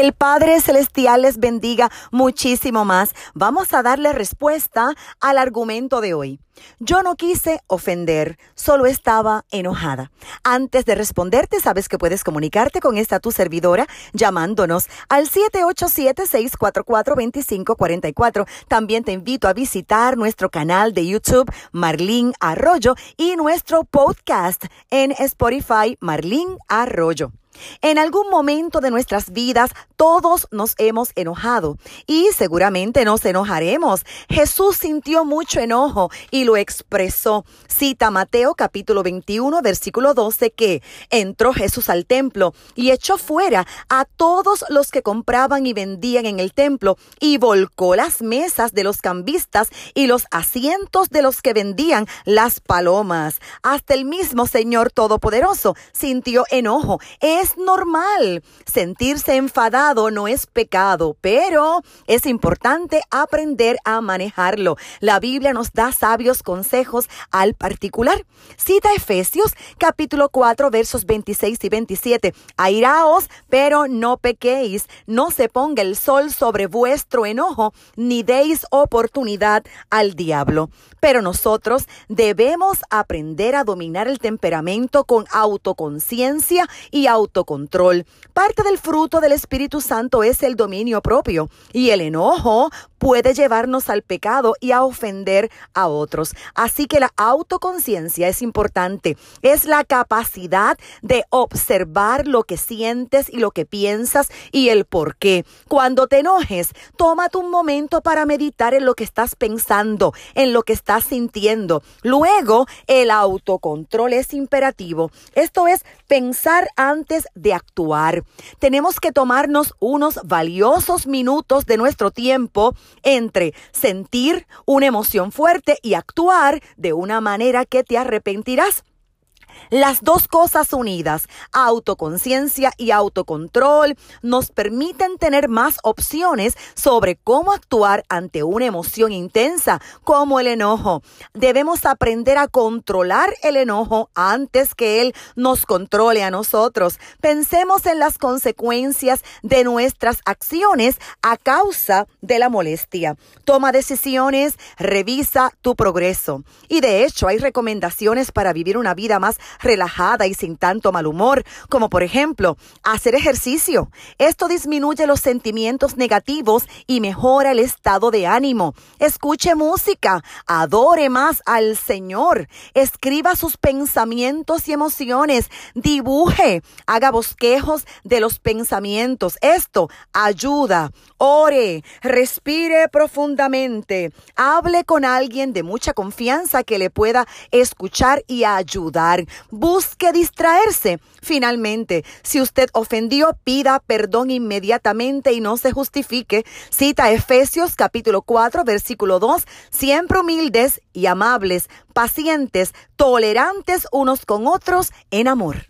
El Padre Celestial les bendiga muchísimo más. Vamos a darle respuesta al argumento de hoy. Yo no quise ofender, solo estaba enojada. Antes de responderte, sabes que puedes comunicarte con esta tu servidora llamándonos al 787-644-2544. También te invito a visitar nuestro canal de YouTube Marlín Arroyo y nuestro podcast en Spotify Marlín Arroyo. En algún momento de nuestras vidas todos nos hemos enojado y seguramente nos enojaremos. Jesús sintió mucho enojo y lo expresó. Cita Mateo capítulo 21 versículo 12 que entró Jesús al templo y echó fuera a todos los que compraban y vendían en el templo y volcó las mesas de los cambistas y los asientos de los que vendían las palomas. Hasta el mismo Señor Todopoderoso sintió enojo. Normal. Sentirse enfadado no es pecado, pero es importante aprender a manejarlo. La Biblia nos da sabios consejos al particular. Cita Efesios capítulo 4 versos 26 y 27. Airaos, pero no pequéis. No se ponga el sol sobre vuestro enojo, ni deis oportunidad al diablo. Pero nosotros debemos aprender a dominar el temperamento con autoconciencia y auto control. Parte del fruto del Espíritu Santo es el dominio propio y el enojo puede llevarnos al pecado y a ofender a otros. Así que la autoconciencia es importante. Es la capacidad de observar lo que sientes y lo que piensas y el por qué. Cuando te enojes, tómate un momento para meditar en lo que estás pensando, en lo que estás sintiendo. Luego, el autocontrol es imperativo. Esto es pensar antes de actuar. Tenemos que tomarnos unos valiosos minutos de nuestro tiempo entre sentir una emoción fuerte y actuar de una manera que te arrepentirás. Las dos cosas unidas, autoconciencia y autocontrol, nos permiten tener más opciones sobre cómo actuar ante una emoción intensa como el enojo. Debemos aprender a controlar el enojo antes que él nos controle a nosotros. Pensemos en las consecuencias de nuestras acciones a causa de la molestia. Toma decisiones, revisa tu progreso. Y de hecho hay recomendaciones para vivir una vida más relajada y sin tanto mal humor, como por ejemplo hacer ejercicio. Esto disminuye los sentimientos negativos y mejora el estado de ánimo. Escuche música, adore más al Señor, escriba sus pensamientos y emociones, dibuje, haga bosquejos de los pensamientos. Esto ayuda. Ore, respire profundamente, hable con alguien de mucha confianza que le pueda escuchar y ayudar busque distraerse. Finalmente, si usted ofendió, pida perdón inmediatamente y no se justifique. Cita Efesios capítulo 4 versículo 2, siempre humildes y amables, pacientes, tolerantes unos con otros en amor.